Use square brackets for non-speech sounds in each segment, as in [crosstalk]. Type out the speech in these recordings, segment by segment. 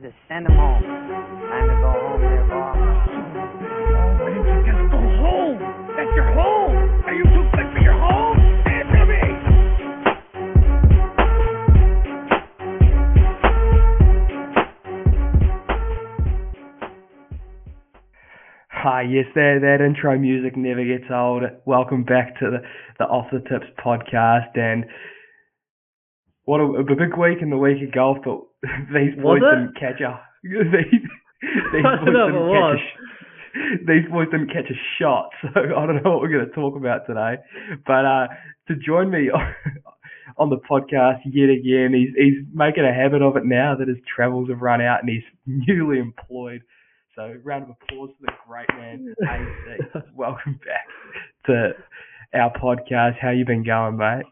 Just send him home. Time to go home there, boss. Why didn't you just go home? That's your home. Are you too good for your home? Answer me. Hi, yes, that that intro music never gets old. Welcome back to the, the Off the Tips podcast, and what a, a big week in the week of golf, but [laughs] these boys it? didn't catch a [laughs] these, these boys don't know if didn't catch these boys didn't catch a shot, [laughs] so I don't know what we're going to talk about today. But uh, to join me on the podcast yet again, he's he's making a habit of it now that his travels have run out and he's newly employed. So round of applause for the great man, AC. Welcome back to our podcast. How you been going, mate?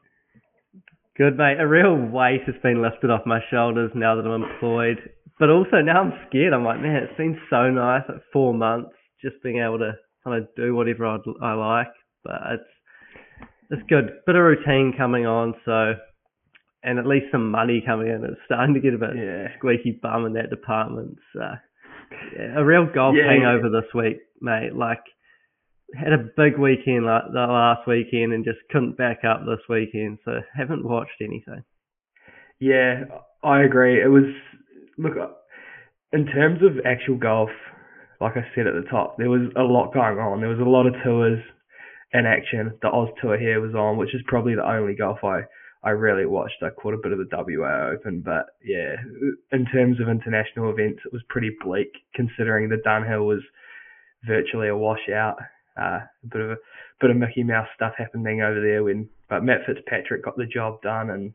Good mate. A real weight has been lifted off my shoulders now that I'm employed. But also now I'm scared. I'm like, man, it's been so nice, like four months, just being able to kind of do whatever I'd, I like. But it's it's good. Bit of routine coming on, so and at least some money coming in. It's starting to get a bit Yeah. squeaky bum in that department. So yeah, a real golf Yeah. hangover this week, mate. Like had a big weekend like the last weekend and just couldn't back up this weekend, so haven't watched anything. Yeah, I agree. It was look in terms of actual golf, like I said at the top, there was a lot going on. There was a lot of tours in action. The Oz tour here was on, which is probably the only golf I I really watched. I caught a bit of the WA Open, but yeah, in terms of international events, it was pretty bleak considering the Dunhill was virtually a washout. Uh, a bit of a bit of Mickey Mouse stuff happening over there when, but Matt Fitzpatrick got the job done and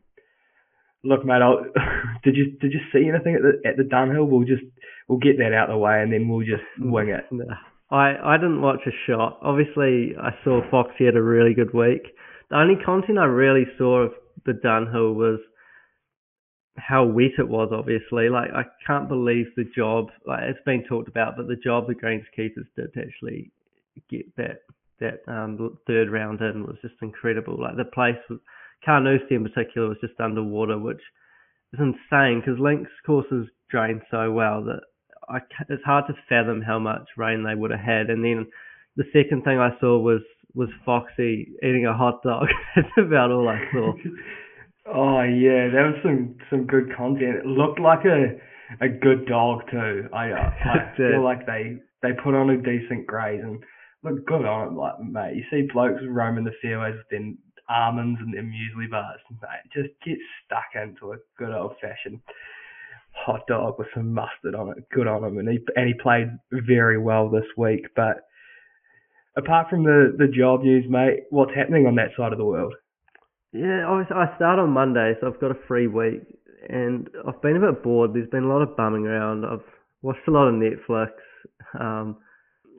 Look, mate, I'll, [laughs] did you did you see anything at the at the Dunhill? We'll just we'll get that out of the way and then we'll just wing it. Nah. I, I didn't watch a shot. Obviously, I saw Foxy had a really good week. The only content I really saw of the Dunhill was how wet it was, obviously. Like, I can't believe the job, like, it's been talked about, but the job the greenskeepers did actually get that, that, um, third round in was just incredible. Like, the place was, Carnoustie in particular was just underwater, which is insane because links courses drain so well that I, it's hard to fathom how much rain they would have had. And then the second thing I saw was was Foxy eating a hot dog. [laughs] That's about all I saw. [laughs] Oh yeah, that was some some good content. It looked like a a good dog too. I I [laughs] feel like they they put on a decent graze and look good on it, like mate. You see blokes roaming the fairways with their almonds and their muesli bars, mate. Just get stuck into a good old fashioned hot dog with some mustard on it. Good on him, and he and he played very well this week. But apart from the the job news, mate, what's happening on that side of the world? Yeah, obviously I start on Monday, so I've got a free week, and I've been a bit bored. There's been a lot of bumming around. I've watched a lot of Netflix. Um,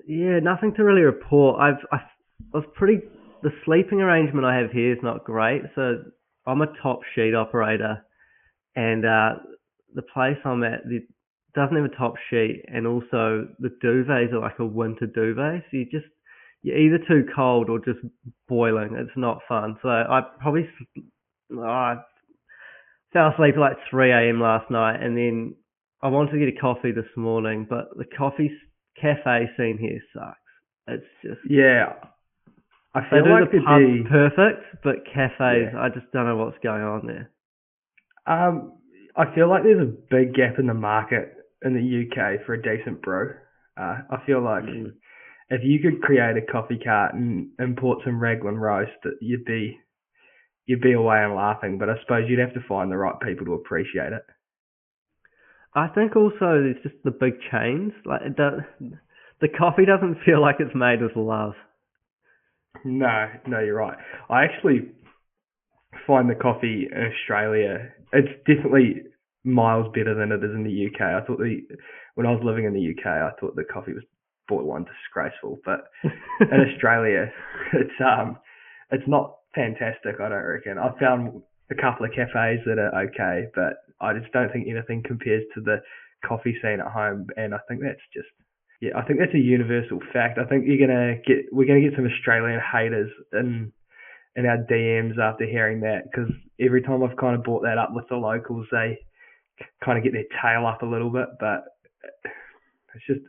yeah, nothing to really report. I've I, was pretty. The sleeping arrangement I have here is not great. So I'm a top sheet operator, and uh, the place I'm at the, doesn't have a top sheet, and also the duvets are like a winter duvet. So you just you're either too cold or just boiling. It's not fun. So I probably oh, I fell asleep at like 3 a.m. last night, and then I wanted to get a coffee this morning, but the coffee s- cafe scene here sucks. It's just Yeah, I they feel do like the pubs be- perfect, but cafes, Yeah. I just don't know what's going on there. Um, I feel like there's a big gap in the market in the UK for a decent brew. Uh, I feel like Mm. if you could create a coffee cart and import some Raglan roast, that you'd be you'd be away and laughing. But I suppose you'd have to find the right people to appreciate it. I think also it's just the big chains. Like does, the coffee doesn't feel like it's made with love. No, no, you're right. I actually find the coffee in Australia, it's definitely miles better than it is in the UK. I thought the when I was living in the UK, I thought the coffee was borderline disgraceful, but in [laughs] Australia, it's um, it's not fantastic. I don't reckon. I found a couple of cafes that are okay, but I just don't think anything compares to the coffee scene at home. And I think that's just yeah, I think that's a universal fact. I think you're gonna get we're gonna get some Australian haters in in our DMs after hearing that because every time I've kind of brought that up with the locals, they kind of get their tail up a little bit, but it's just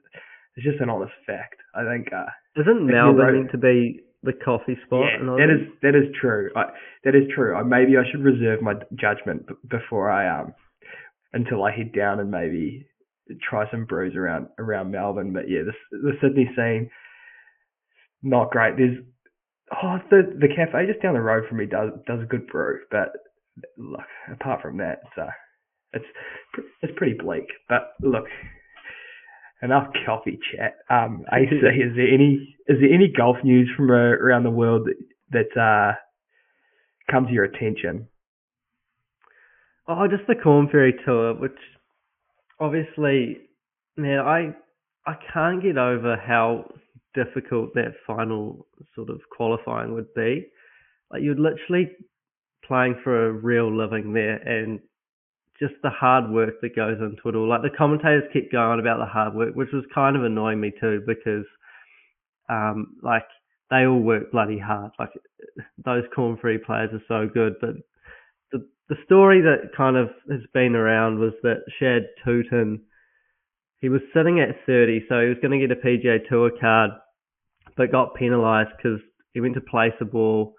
it's just an honest fact. I think. Uh, Isn't Melbourne meant to be the coffee spot? yeah, that is that is true. I, that is true. I, maybe I should reserve my judgment b- before I um until I head down and maybe try some brews around around Melbourne. But yeah, the the Sydney scene not great. There's oh the the cafe just down the road from me does does a good brew, but look apart from that, it's uh, it's it's pretty bleak. But look. Enough coffee chat. Um, [laughs] AC, is there any is there any golf news from uh, around the world that, that uh, come to your attention? Oh, just the Korn Ferry Tour, which obviously, man, I I can't get over how difficult that final sort of qualifying would be. Like you're literally playing for a real living there, and just the hard work that goes into it all. Like the commentators keep going about the hard work, which was kind of annoying me too because, um, like they all work bloody hard. Like those Korn Ferry players are so good, but the story that kind of has been around was that Shad Tuten, he was sitting at 30, so he was going to get a PGA Tour card, but got penalised because he went to place a ball,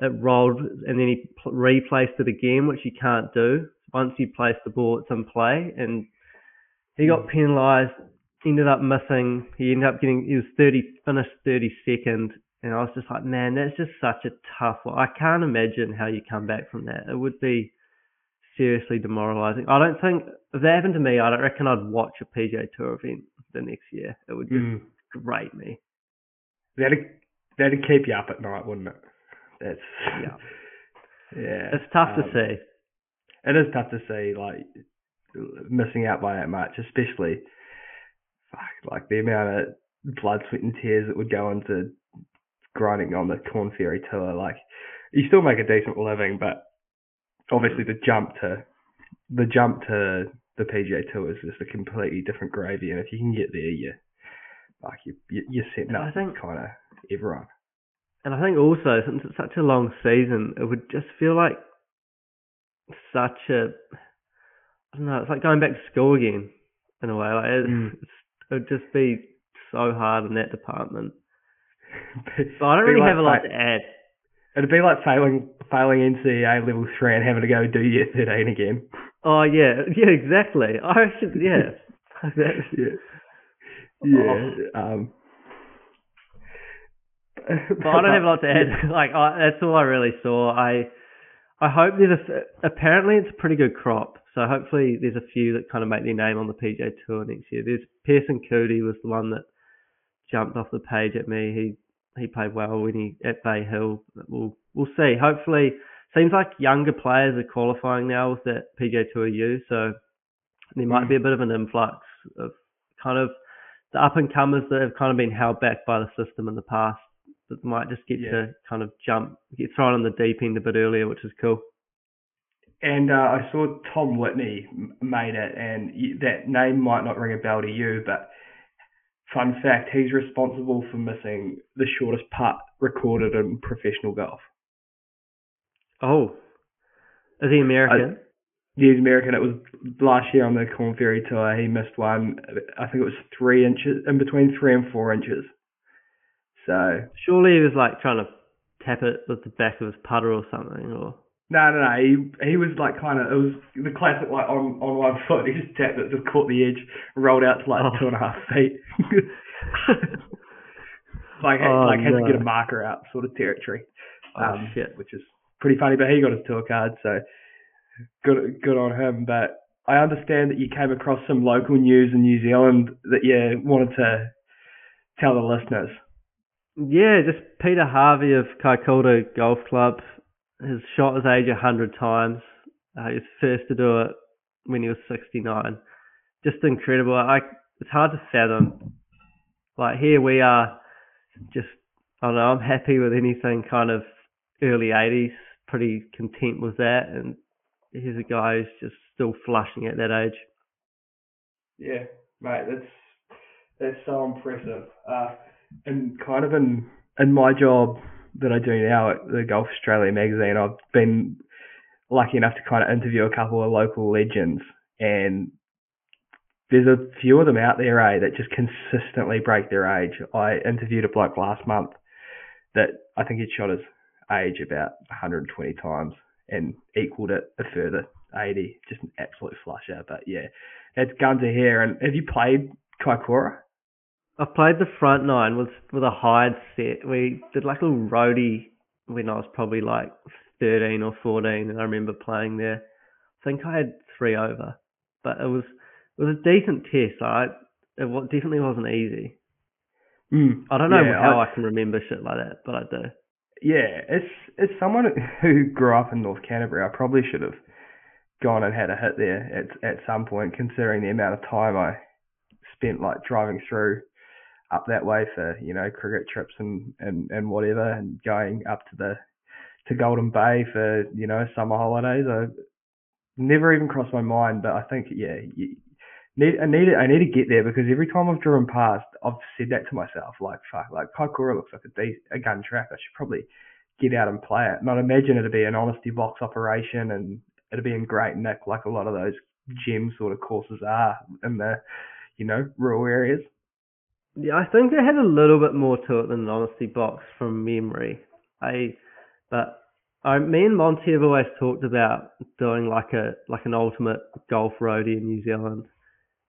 it rolled, and then he pl- replaced it again, which you can't do. Once you place the ball, it's in play, and he got penalised. Ended up missing. He ended up getting. He was 30, finished 32nd, and I was just like, man, that's just such a tough one. I can't imagine how you come back from that. It would be seriously demoralising. I don't think if that happened to me, I don't reckon I'd watch a PGA Tour event the next year. It would just Mm. grate me. That'd that'd keep you up at night, wouldn't it? That's Yeah. yeah. It's tough to um, see. It is tough to see, like missing out by that much, especially fuck, like the amount of blood, sweat, and tears that would go into grinding on the Korn Ferry tour. Like you still make a decent living, but obviously the jump to the jump to the PGA Tour is just a completely different gravy, and if you can get there, you like you you- you're setting I up think- kind of everyone. And I think also, since it's such a long season, it would just feel like such a, I don't know, it's like going back to school again in a way. Like it, Mm. it's, it would just be so hard in that department. [laughs] I don't really have a lot to add. It'd be like failing failing NCEA level three and having to go do year thirteen again. Oh yeah, [laughs] yeah, exactly. I should, [laughs] yeah. Yeah. Yeah. Um. but I don't have a lot to add. Like I, that's all I really saw. I I hope there's a apparently it's a pretty good crop. So hopefully there's a few that kind of make their name on the PJ Tour next year. There's Pierceson Coody was the one that jumped off the page at me. He he played well when he at Bay Hill. We'll we'll see. Hopefully, seems like younger players are qualifying now with that PGA Tour U, So there might be a bit of an influx of kind of the up and comers that have kind of been held back by the system in the past that might just get Yeah. to kind of jump, get thrown on the deep end a bit earlier, which is cool. And uh, I saw Tom Whitney made it, and that name might not ring a bell to you, but fun fact, he's responsible for missing the shortest putt recorded in professional golf. Oh, is he American? Yeah, He's American. It was last year on the Korn Ferry Tour. He missed one. I think it was three inches, in between three and four inches. So Surely he was like trying to tap it with the back of his putter or something, or no, no, no. He he was like kind of. It was the classic like on on one [laughs] foot. He just tapped it, just caught the edge, rolled out to like Oh. two and a half feet. [laughs] like Oh, like had to get a marker out sort of territory. oh um, shit. which is pretty funny. But he got his tour card, so good good on him. But I understand that you came across some local news in New Zealand that you wanted to tell the listeners. Yeah, just Peter Harvey of Kaikoura Golf Club has shot his age a hundred times. Uh, he was first to do it when he was 69. Just incredible. I it's hard to fathom. Like here we are, just I don't know. I'm happy with anything kind of early 80s. Pretty content with that. And here's a guy who's just still flushing at that age. Yeah, mate, that's that's so impressive. Uh, and kind of in in my job that I do now at the Golf Australia magazine, I've been lucky enough to kind of interview a couple of local legends, and there's a few of them out there, eh, that just consistently break their age. I interviewed a bloke last month that I think he'd shot his age about 120 times and equaled it a further 80. Just an absolute flusher. But yeah, it's guns are here. And have you played Kaikoura? I played the front nine with with a hide set. We did like a little roadie when I was probably like 13 or 14, and I remember playing there. I think I had three over, but it was it was a decent test. Alright, it definitely wasn't easy. Mm, I don't know yeah, how I, can remember shit like that, but I do. yeah, it's it's someone who grew up in North Canterbury. I probably should have gone and had a hit there at at some point, considering the amount of time I spent like driving through up that way for you know cricket trips and and and whatever, and going up to the to Golden Bay for you know summer holidays. I never even crossed my mind, but I think yeah. You, Need, I need I need to get there because every time I've driven past, I've said that to myself. Like fuck, like Kaikoura looks like a, de- a gun track. I should probably get out and play it. And I'd imagine it'd be an honesty box operation and it'd be in great nick like a lot of those gym sort of courses are in the, you know, rural areas. Yeah, I think it had a little bit more to it than an honesty box from memory. I, but I, me and Monty have always talked about doing like a like an ultimate golf roadie in New Zealand,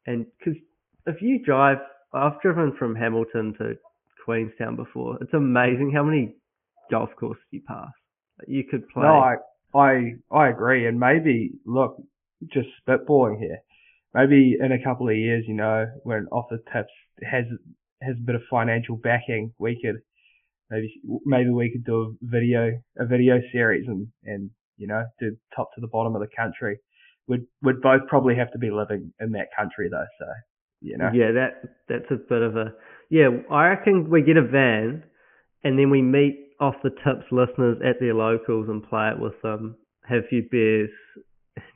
and because if you drive, I've driven from Hamilton to Queenstown before. It's amazing how many golf courses you pass. You could play. No, I I I agree, and maybe look, just spitballing here. Maybe in a couple of years, you know, when Off the Tips has has a bit of financial backing, we could maybe maybe we could do a video a video series and and you know do top to the bottom of the country. We'd we'd both probably have to be living in that country though, so you know. Yeah, that that's a bit of a yeah. I reckon we get a van, and then we meet off the tips listeners at their locals and play it with them. Have a few beers,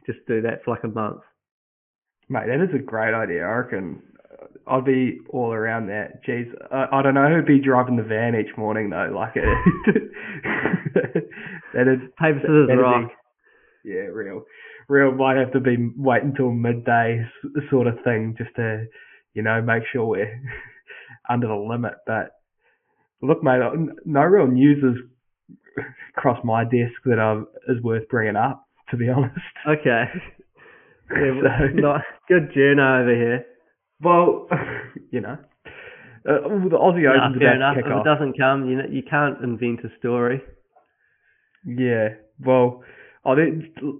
just do that for like a month. Mate, that is a great idea. I reckon uh, I'd be all around that. Jeez, I, I don't know who'd be driving the van each morning though. Like it, [laughs] that is Paper scissors rock. be- yeah, real, real. Might have to be wait until midday sort of thing just to, you know, make sure we're [laughs] under the limit. But look, mate, uh, no real news has [laughs] crossed my desk that I've, is worth bringing up. To be honest. Okay. Yeah, [laughs] [laughs] not good journo over here. Well, [laughs] you know, uh, the Aussie Nah, Open's fair about enough. If kick it doesn't come, you know, you can't invent a story. Yeah, well, oh, there,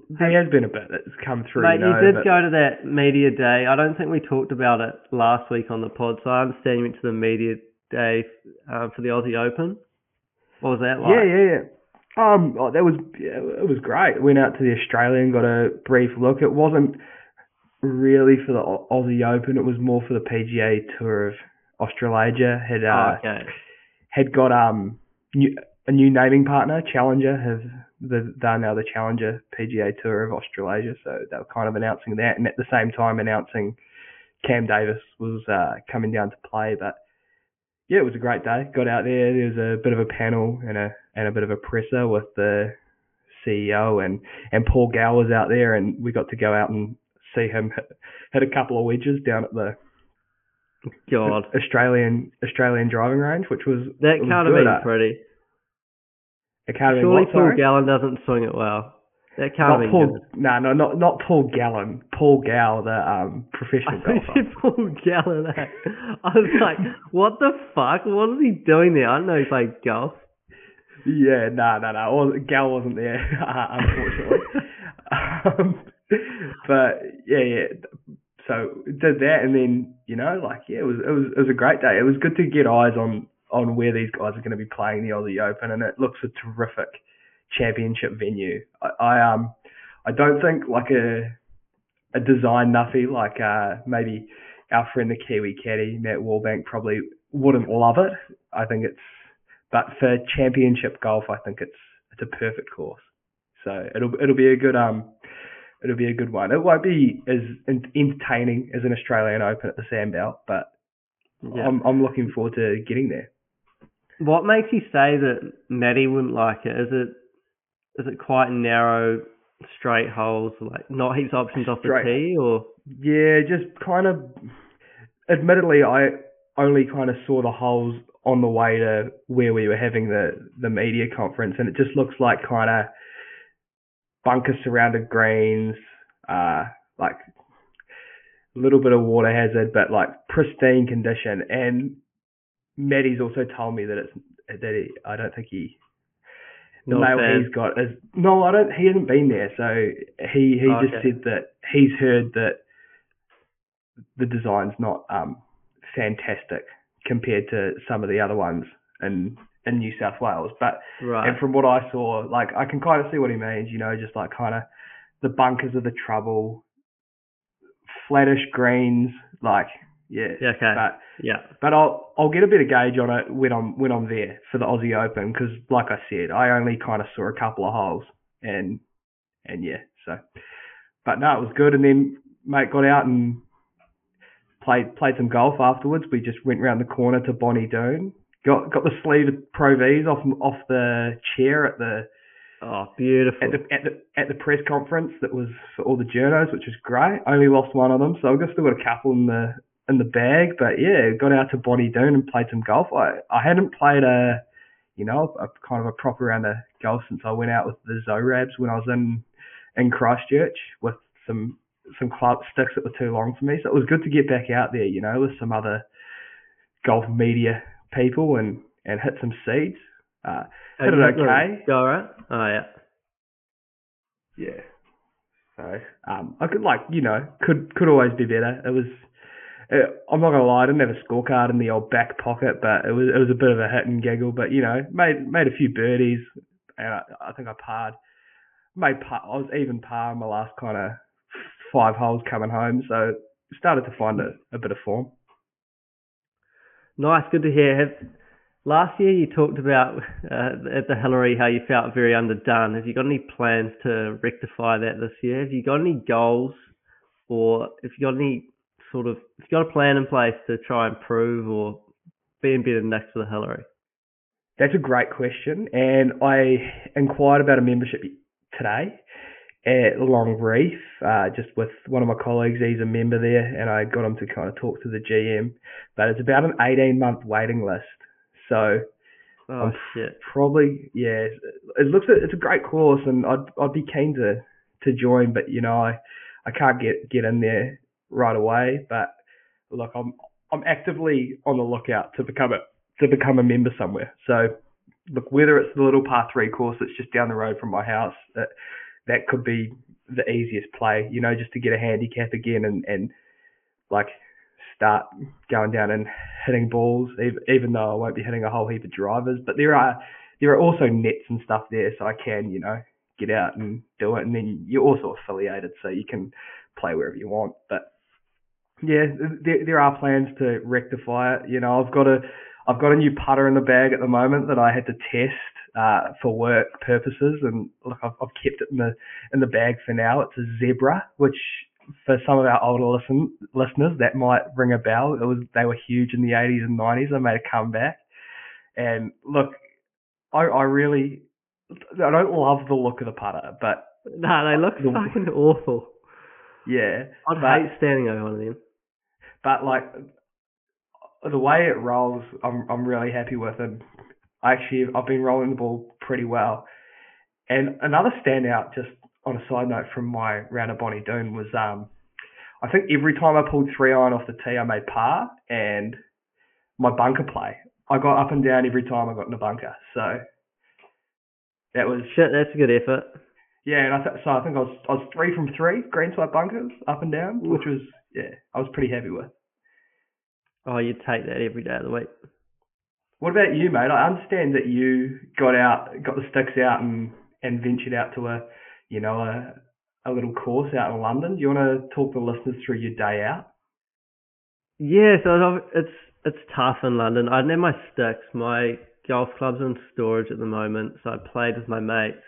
there has been a bit that's come through. Mate, you know, you did go to that media day. I don't think we talked about it last week on the pod, so I understand you went to the media day um, for the Aussie Open. What was that like? Yeah, yeah, yeah. Um, oh, that was it was great. Went out to the Australian, got a brief look. It wasn't really for the Aussie Open. It was more for the PGA Tour of Australasia. Had uh, Oh, okay. had got um new, a new naming partner, Challenger. Have the, they're now the Challenger PGA Tour of Australasia. So they were kind of announcing that, and at the same time announcing Cam Davis was uh, coming down to play. But yeah, it was a great day. Got out there. There was a bit of a panel and a and a bit of a presser with the CEO and and Paul Gow was out there, and we got to go out and see him hit, hit a couple of wedges down at the God, Australian Australian driving range, which was that was can't have been uh, pretty. It can't Surely what, Paul? Gallen doesn't swing it well. That can't have Not been Paul. No, no, not not Paul Gallen. Paul Gow, the um professional I golfer. [laughs] Paul Gallen. eh? I was like, what the fuck? What is he doing there? I don't know he played golf. Yeah, no, no, no. Well, Gal wasn't there, [laughs] unfortunately. [laughs] um, but yeah, yeah. So did that, and then you know, like yeah, it was it was it was a great day. It was good to get eyes on on where these guys are going to be playing the Aussie Open, and it looks a terrific championship venue. I, I um I don't think like a a design nuffy like uh maybe our friend the Kiwi caddy Matt Warbank probably wouldn't love it. I think it's but for championship golf, I think it's it's a perfect course. So it'll it'll be a good um it'll be a good one. It won't be as entertaining as an Australian Open at the Sandbelt, but Yeah. I'm I'm looking forward to getting there. What makes you say that Maddie wouldn't like it? Is it is it quite narrow straight holes, like not heaps of options off the tee, or Yeah, just kind of. Admittedly, I only kind of saw the holes on the way to where we were having the the media conference, and it just looks like kind of bunker surrounded greens, uh, like a little bit of water hazard, but like pristine condition. And Maddie's also told me that it's that he, I don't think he the Not mail he's got is no, I don't. He hasn't been there, so he he Oh, just okay. said that he's heard that the design's not um fantastic compared to some of the other ones in in New South Wales, but right? and from what I saw, like I can kind of see what he means, you know, just like kind of the bunkers are the trouble, flattish greens, like yeah. Yeah, okay. But yeah, but I'll I'll get a bit of gauge on it when I'm when I'm there for the Aussie Open because like I said, I only kind of saw a couple of holes and and yeah, so but no, it was good. And then mate got out and played played some golf afterwards. We just went round the corner to Bonnie Doon. Got got the sleeve of Pro V's off off the chair at the oh, beautiful. at the at the at the press conference that was for all the journos, which was great. Only lost one of them, so I've still got a couple in the in the bag. But yeah, got out to Bonnie Doon and played some golf. I I hadn't played a you know a kind of a proper round of golf since I went out with the Zorabs when I was in in Christchurch with some some club sticks that were too long for me. So it was good to get back out there, you know, with some other golf media people and and hit some seeds. Uh, hit it okay. Go right? Oh yeah. Yeah. So um, I could like you know could could always be better. It was. Uh, I'm not gonna lie, I didn't have a scorecard in the old back pocket, but it was it was a bit of a hit and giggle. But you know, made made a few birdies, and I, I think I parred. Made par, I was even par in my last kind of five holes coming home, so started to find a, a bit of form. Nice, good to hear. Have last year you talked about uh, at the Hillary how you felt very underdone. Have you got any plans to rectify that this year? Have you got any goals, or if you got any sort of if you got a plan in place to try and improve or be in better next to the Hillary? That's a great question, and I inquired about a membership today at Long Reef, uh, just with one of my colleagues. He's a member there, and I got him to kind of talk to the GM. But it's about an 18 month waiting list, so Oh I'm shit! probably yeah. It looks it's a great course, and I'd I'd be keen to to join, but you know I I can't get get in there right away. But look, I'm I'm actively on the lookout to become a to become a member somewhere. So look, whether it's the little par three course that's just down the road from my house, that that could be the easiest play. You know, just to get a handicap again and and like start going down and hitting balls, even, though I won't be hitting a whole heap of drivers. But there are there are also nets and stuff there, so I can you know get out and do it. And then you're also affiliated, so you can play wherever you want. But yeah, there there are plans to rectify it. You know, I've got a I've got a new putter in the bag at the moment that I had to test uh, for work purposes, and look, I've, I've kept it in the in the bag for now. It's a Zebra, which for some of our older listen, listeners that might ring a bell. It was they were huge in the 80s and 90s. They made a comeback, and look, I I really I don't love the look of the putter, but No, they look The- fucking awful. yeah, I'd hate standing over one of them. but like the way it rolls, I'm I'm really happy with it. I actually I've been rolling the ball pretty well. And another standout, just on a side note from my round of Bonnie Doon was um I think every time I pulled three iron off the tee I made par and my bunker play. I got up and down every time I got in the bunker. So that was Shit, that's a good effort. yeah, and I th- so I think I was I was three from three greenside bunkers up and down, which was yeah, I was pretty happy with. Oh, you'd take that every day of the week. What about you, mate? I understand that you got out, got the sticks out, and and ventured out to a, you know, a a little course out in London. Do you want to talk the listeners through your day out? Yeah, so it's- it's it's tough in London. I didn't have my sticks. My golf clubs are in storage at the moment, so I played with my mates.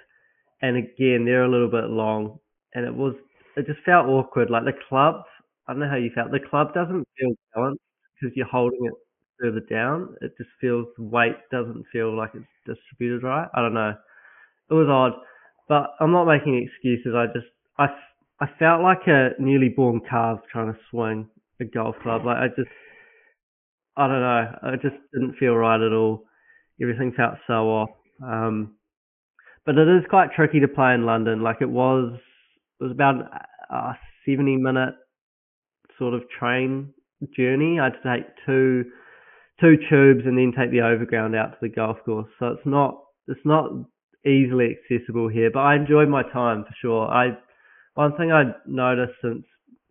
And again, they're a little bit long, and it was it just felt awkward. Like the club, I don't know how you felt. The club doesn't feel balanced because you're holding it further down. It just feels the weight doesn't feel like it's distributed right. I don't know. It was odd, but I'm not making excuses. I just I, I felt like a newly born calf trying to swing a golf club. Like I just I don't know. I just didn't feel right at all. Everything felt so off. Um, but it is quite tricky to play in London. Like it was it was about a 70 minute sort of train journey. I had to take two two tubes and then take the overground out to the golf course. So it's not it's not easily accessible here, but I enjoyed my time for sure. I one thing I noticed since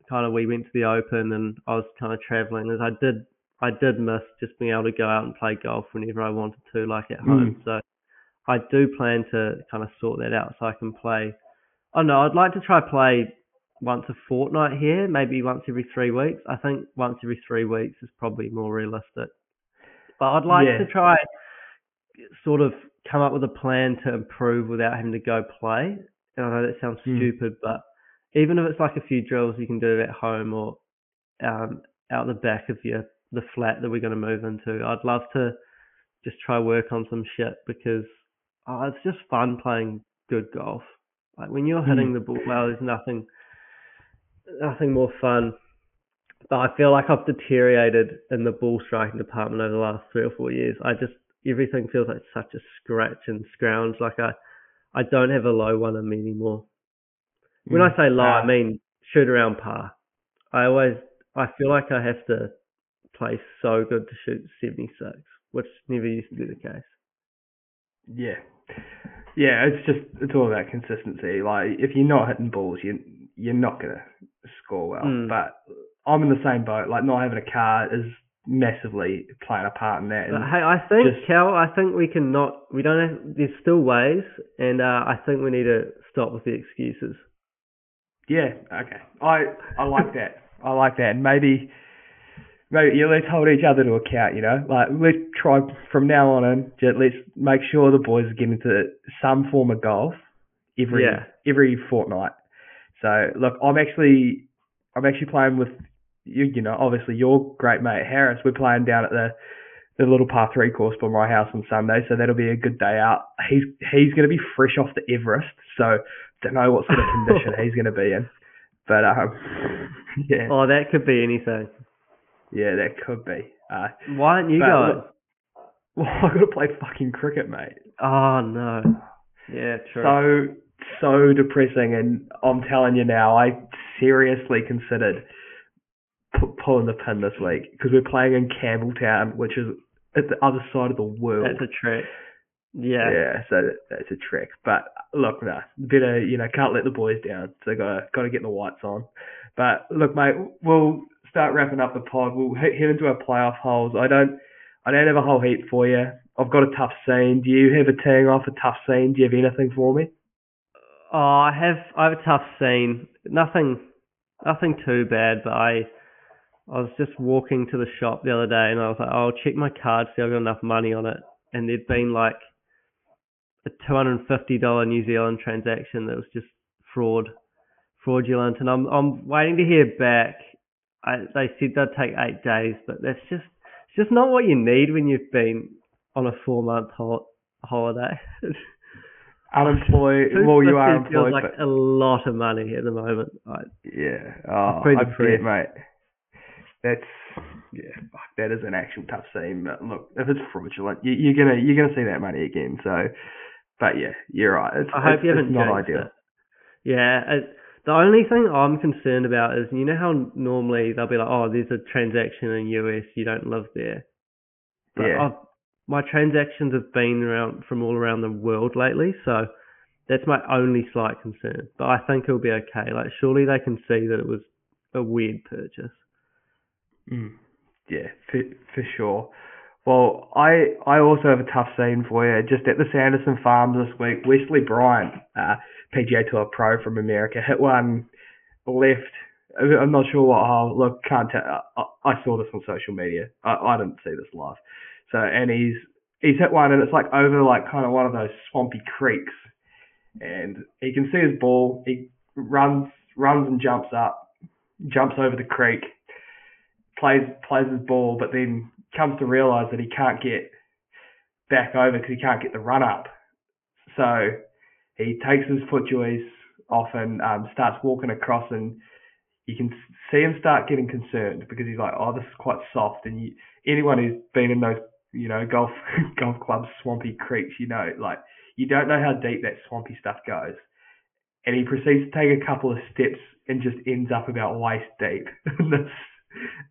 kind of we went to the Open and I was kind of traveling is I did I did miss just being able to go out and play golf whenever I wanted to, like at home. Mm. So I do plan to kind of sort that out so I can play. I don't know. I'd like to try play once a fortnight here, maybe once every three weeks. I think once every three weeks is probably more realistic. But I'd like Yeah. to try sort of come up with a plan to improve without having to go play. And I know that sounds Hmm. stupid, but even if it's like a few drills you can do at home or um, out the back of your the flat that we're going to move into, I'd love to just try work on some shit because oh, it's just fun playing good golf. Like when you're hitting Hmm. the ball well, there's nothing nothing more fun. But I feel like I've deteriorated in the ball striking department over the last three or four years. I just everything feels like such a scratch and scrounge. Like I, I don't have a low one in me anymore. When I Mm. say low, I Uh, mean shoot around par. I always, I feel like I have to play so good to shoot 76, which never used to be the case. Yeah. Yeah, it's just it's all about consistency. Like if you're not hitting balls, you you're not gonna score well. Mm. But I'm in the same boat. Like not having a car is massively playing a part in that. And hey, I think just- Cal, I think we can not. We don't have. There's still ways, and uh, I think we need to stop with the excuses. yeah, okay. I I like that. I like that. And maybe maybe yeah, let's hold each other to account. You know, like let's try from now on in. Just let's make sure the boys are getting to some form of golf every Yeah. every fortnight. So look, I'm actually I'm actually playing with you. You know, obviously your great mate Harris. We're playing down at the the little par three course by my house on Sunday, so that'll be a good day out. He's he's going to be fresh off the Everest, so don't know what sort of condition [laughs] he's going to be in. But um, [laughs] yeah, Oh, that could be anything. yeah, that could be. Uh, Why aren't you going? look- well, [laughs] I got to play fucking cricket, mate. Oh no. Yeah, true. So so depressing, and I'm telling you now, I seriously considered pu- pulling the pin this week because we're playing in Campbelltown, which is at the other side of the world. That's a trick. Yeah. Yeah, so that's a trick. But look, no, better you know, can't let the boys down. So gotta gotta get the whites on. But look, mate, we'll start wrapping up the pod. We'll head into our playoff holes. I don't, I don't have a whole heap for you. I've got a tough scene. Do you have a teeing off a tough scene? Do you have anything for me? Oh, I have I have a tough scene. Nothing nothing too bad, but I I was just walking to the shop the other day and I was like, oh, I'll check my card, see if I've got enough money on it. And there'd been like a two hundred and fifty dollar New Zealand transaction that was just fraud fraudulent and I'm I'm waiting to hear back. I they said they'd take eight days, but that's just it's just not what you need when you've been on a four month hol- holiday. [laughs] Unemployed. Well, you are employed, like but a lot of money at the moment. I, yeah. Oh, I bet, mate. That's yeah. Fuck, that is an actual tough scene. But look, if it's fraudulent, you, you're gonna you're gonna see that money again. So, but yeah, you're right. It's, I hope it's, you haven't not ideal. it. Yeah, it, the only thing I'm concerned about is you know how normally they'll be like, oh, there's a transaction in US, you don't live there. But Yeah. I've, my transactions have been around from all around the world lately, so that's my only slight concern. But I think it'll be okay. Like, surely they can see that it was a weird purchase. Mm. Yeah, for, for sure. Well, I I also have a tough scene for you. Just at the Sanderson Farms this week, Wesley Bryan, uh, PGA Tour pro from America, hit one left. I'm not sure what hole. Look, can't tell. I, I saw this on social media. I, I didn't see this live. So, and he's he's hit one, and it's like over like kind of one of those swampy creeks, and he can see his ball. He runs runs and jumps up, jumps over the creek plays plays his ball, but then comes to realise that he can't get back over because he can't get the run up. So he takes his foot footjoys off and um, starts walking across, and you can see him start getting concerned because he's like, "Oh, this is quite soft." And you, anyone who's been in those, you know, golf [laughs] golf club swampy creeks, you know, like you don't know how deep that swampy stuff goes. And he proceeds to take a couple of steps and just ends up about waist deep [laughs] in this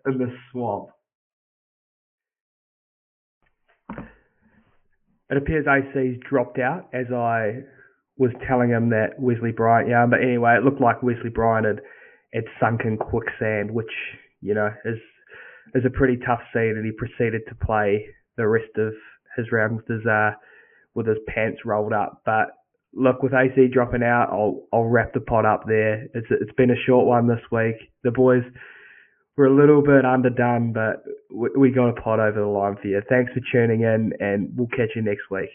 in the swamp. It appears AC's dropped out as I was telling him that Wesley Bryan, yeah, but anyway, it looked like Wesley Bryan had, had sunk in quicksand, which, you know, is is a pretty tough scene, and he proceeded to play the rest of his round with his uh with his pants rolled up. But look, with AC dropping out, I'll I'll wrap the pot up there. It's it's been a short one this week. The boys were a little bit underdone, but we, we got a pot over the line for you. Thanks for tuning in, and we'll catch you next week.